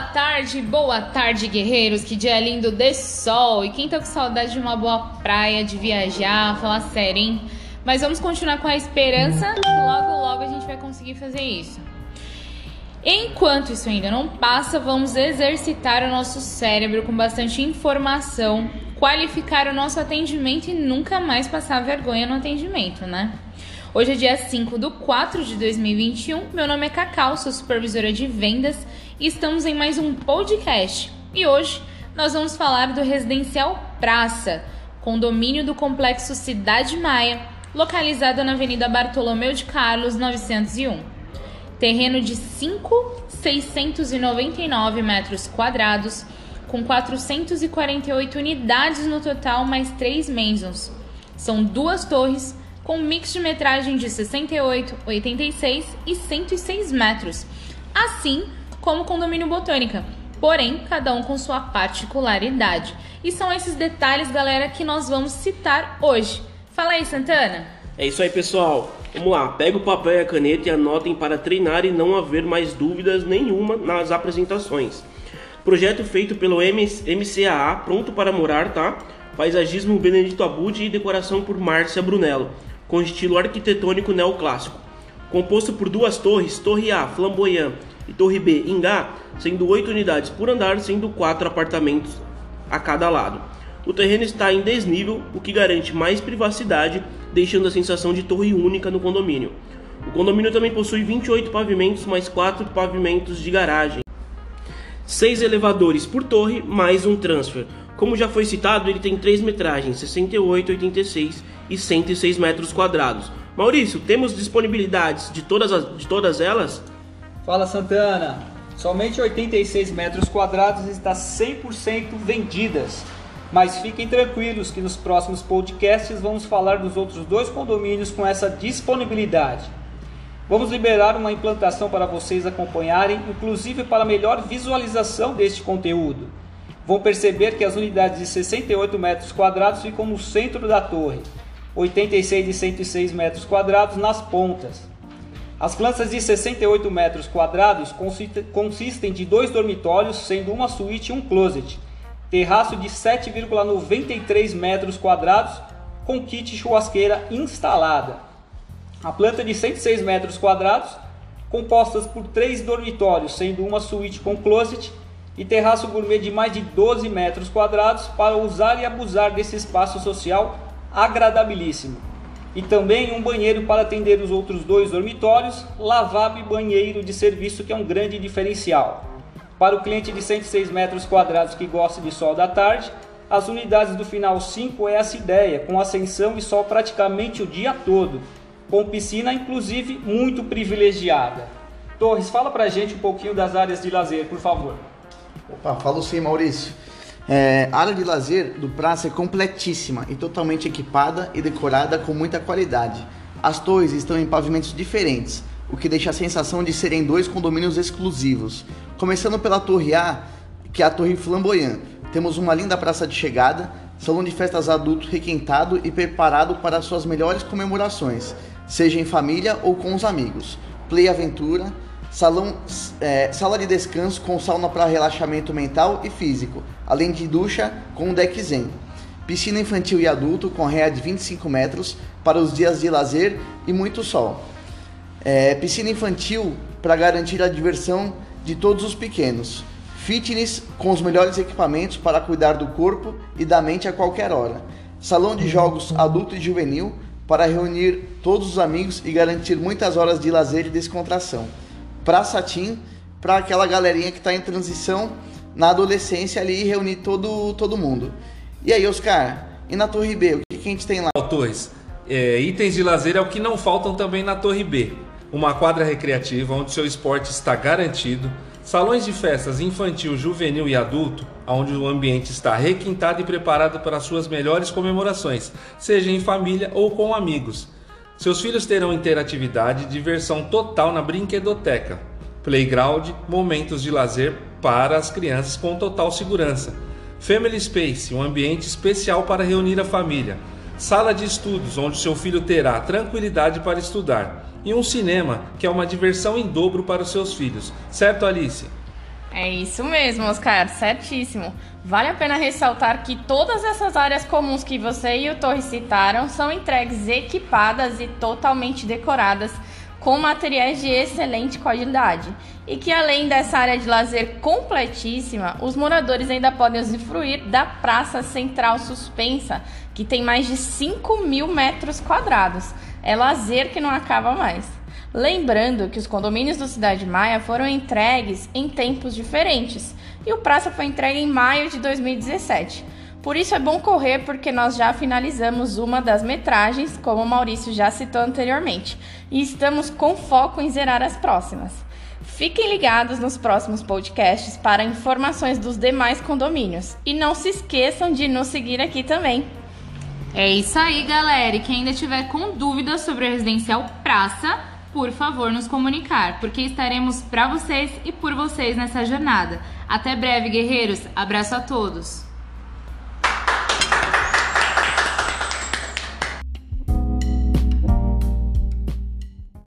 Boa tarde, boa tarde, guerreiros. Que dia lindo de sol. E quem tá com saudade de uma boa praia, de viajar, falar sério, hein? Mas vamos continuar com a esperança logo, logo a gente vai conseguir fazer isso. Enquanto isso ainda não passa, vamos exercitar o nosso cérebro com bastante informação, qualificar o nosso atendimento e nunca mais passar vergonha no atendimento, né? Hoje é dia 5 de 4 de 2021. Meu nome é Cacau, sou supervisora de vendas e estamos em mais um podcast. E hoje nós vamos falar do residencial Praça, condomínio do complexo Cidade Maia, localizado na Avenida Bartolomeu de Carlos, 901. Terreno de 5,699 metros quadrados, com 448 unidades no total, mais três mansons. São duas torres com mix de metragem de 68, 86 e 106 metros, assim como o condomínio Botânica, porém cada um com sua particularidade. E são esses detalhes, galera, que nós vamos citar hoje. Fala aí, Santana. É isso aí, pessoal. Vamos lá, pega o papel e a caneta e anotem para treinar e não haver mais dúvidas nenhuma nas apresentações. Projeto feito pelo MCAA, pronto para morar, tá? Paisagismo Benedito Abud e decoração por Márcia Brunello com estilo arquitetônico neoclássico. Composto por duas torres, Torre A, Flamboyant, e Torre B, Ingá, sendo oito unidades por andar, sendo quatro apartamentos a cada lado. O terreno está em desnível, o que garante mais privacidade, deixando a sensação de torre única no condomínio. O condomínio também possui 28 pavimentos mais 4 pavimentos de garagem, 6 elevadores por torre mais um transfer. Como já foi citado, ele tem três metragens, 68, 86 e 106 metros quadrados. Maurício, temos disponibilidades de todas, as, de todas elas? Fala Santana, somente 86 metros quadrados está 100% vendidas. Mas fiquem tranquilos que nos próximos podcasts vamos falar dos outros dois condomínios com essa disponibilidade. Vamos liberar uma implantação para vocês acompanharem, inclusive para melhor visualização deste conteúdo. Vão perceber que as unidades de 68 metros quadrados ficam no centro da torre 86 e 106 metros quadrados nas pontas. As plantas de 68 metros quadrados consistem de dois dormitórios, sendo uma suíte e um closet, terraço de 7,93 metros quadrados com kit churrasqueira instalada. A planta de 106 metros quadrados, compostas por três dormitórios, sendo uma suíte com closet e terraço gourmet de mais de 12 metros quadrados para usar e abusar desse espaço social agradabilíssimo. E também um banheiro para atender os outros dois dormitórios, lavabo e banheiro de serviço, que é um grande diferencial. Para o cliente de 106 metros quadrados que gosta de sol da tarde, as unidades do final 5 é essa ideia, com ascensão e sol praticamente o dia todo, com piscina inclusive muito privilegiada. Torres, fala pra gente um pouquinho das áreas de lazer, por favor. Opa, falo sim, Maurício. É, a área de lazer do Praça é completíssima e totalmente equipada e decorada com muita qualidade. As torres estão em pavimentos diferentes, o que deixa a sensação de serem dois condomínios exclusivos. Começando pela Torre A, que é a Torre Flamboyant. Temos uma linda praça de chegada, salão de festas adulto requentado e preparado para suas melhores comemorações, seja em família ou com os amigos. Play Aventura, salão, é, sala de descanso com sauna para relaxamento mental e físico, além de ducha com deck zen. Piscina infantil e adulto com réia de 25 metros para os dias de lazer e muito sol. É, piscina infantil para garantir a diversão de todos os pequenos. Fitness com os melhores equipamentos para cuidar do corpo e da mente a qualquer hora. Salão de jogos adulto e juvenil para reunir todos os amigos e garantir muitas horas de lazer e descontração para Satin, para aquela galerinha que está em transição na adolescência ali e reunir todo, todo mundo. E aí, Oscar, e na Torre B, o que, que a gente tem lá? Torres, é, itens de lazer é o que não faltam também na Torre B. Uma quadra recreativa onde seu esporte está garantido, salões de festas infantil, juvenil e adulto, onde o ambiente está requintado e preparado para suas melhores comemorações, seja em família ou com amigos. Seus filhos terão interatividade e diversão total na brinquedoteca, playground, momentos de lazer para as crianças com total segurança. Family Space, um ambiente especial para reunir a família. Sala de estudos, onde seu filho terá tranquilidade para estudar. E um cinema, que é uma diversão em dobro para os seus filhos. Certo, Alice? É isso mesmo, Oscar, certíssimo. Vale a pena ressaltar que todas essas áreas comuns que você e o Torres citaram são entregues equipadas e totalmente decoradas com materiais de excelente qualidade. E que além dessa área de lazer completíssima, os moradores ainda podem usufruir da Praça Central Suspensa, que tem mais de 5 mil metros quadrados. É lazer que não acaba mais. Lembrando que os condomínios do Cidade Maia foram entregues em tempos diferentes e o Praça foi entregue em maio de 2017. Por isso é bom correr porque nós já finalizamos uma das metragens, como o Maurício já citou anteriormente, e estamos com foco em zerar as próximas. Fiquem ligados nos próximos podcasts para informações dos demais condomínios e não se esqueçam de nos seguir aqui também. É isso aí, galera. E quem ainda tiver com dúvidas sobre o residencial Praça, por favor, nos comunicar, porque estaremos para vocês e por vocês nessa jornada. Até breve, guerreiros. Abraço a todos.